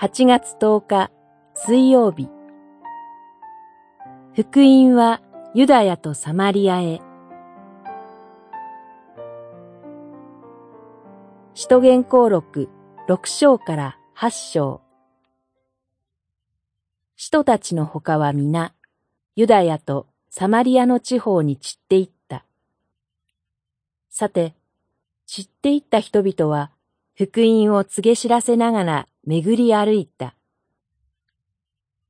8月10日水曜日。福音はユダヤとサマリアへ。使徒言行録6章から8章。使徒たちの他は皆ユダヤとサマリアの地方に散っていった。さて、散っていった人々は福音を告げ知らせながら巡り歩いた。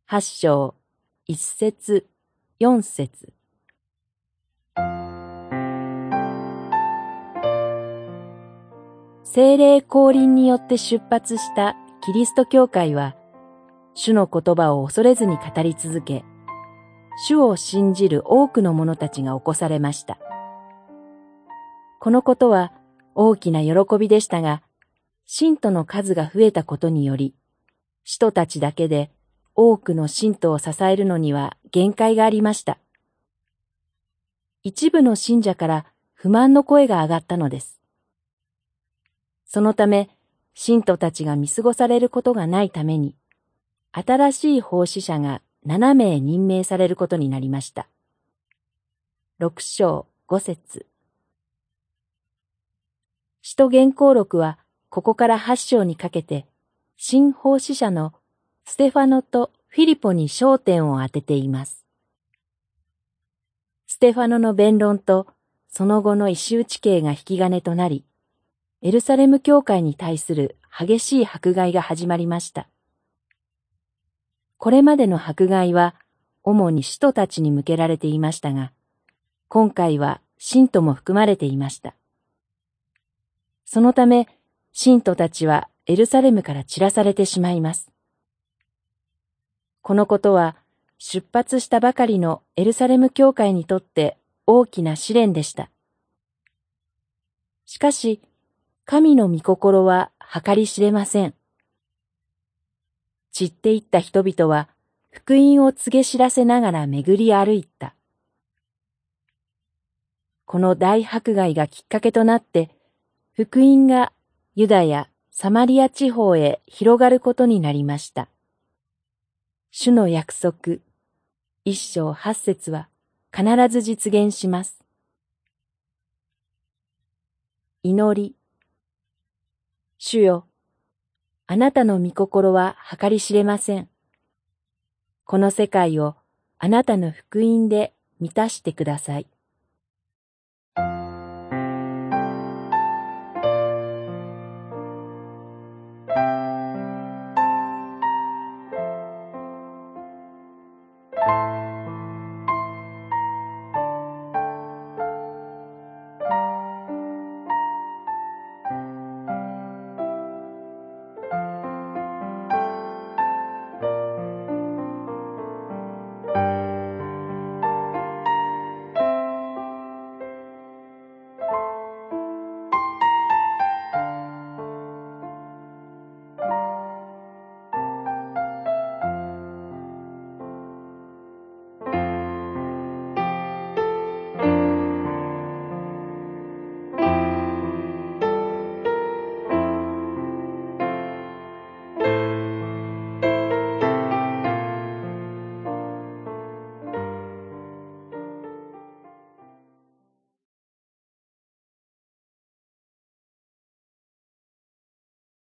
八章、一節、四節。精霊降臨によって出発したキリスト教会は、主の言葉を恐れずに語り続け、主を信じる多くの者たちが起こされました。このことは大きな喜びでしたが、信徒の数が増えたことにより、使徒たちだけで多くの信徒を支えるのには限界がありました。一部の信者から不満の声が上がったのです。そのため、信徒たちが見過ごされることがないために、新しい奉仕者が7名任命されることになりました。六章五節使徒原稿録はここから八章にかけて、新奉仕者のステファノとフィリポに焦点を当てています。ステファノの弁論とその後の石打ち刑が引き金となり、エルサレム教会に対する激しい迫害が始まりました。これまでの迫害は主に使徒たちに向けられていましたが、今回は信徒も含まれていました。そのため、信徒たちはエルサレムから散らされてしまいます。このことは、出発したばかりのエルサレム教会にとって大きな試練でした。しかし、神の御心は計り知れません。散っていった人々は、福音を告げ知らせながら巡り歩いた。この大迫害がきっかけとなって、福音がユダヤ、サマリア地方へ広がることになりました。主の約束、一章八節は必ず実現します。祈り。主よ、あなたの御心は計り知れません。この世界をあなたの福音で満たしてください。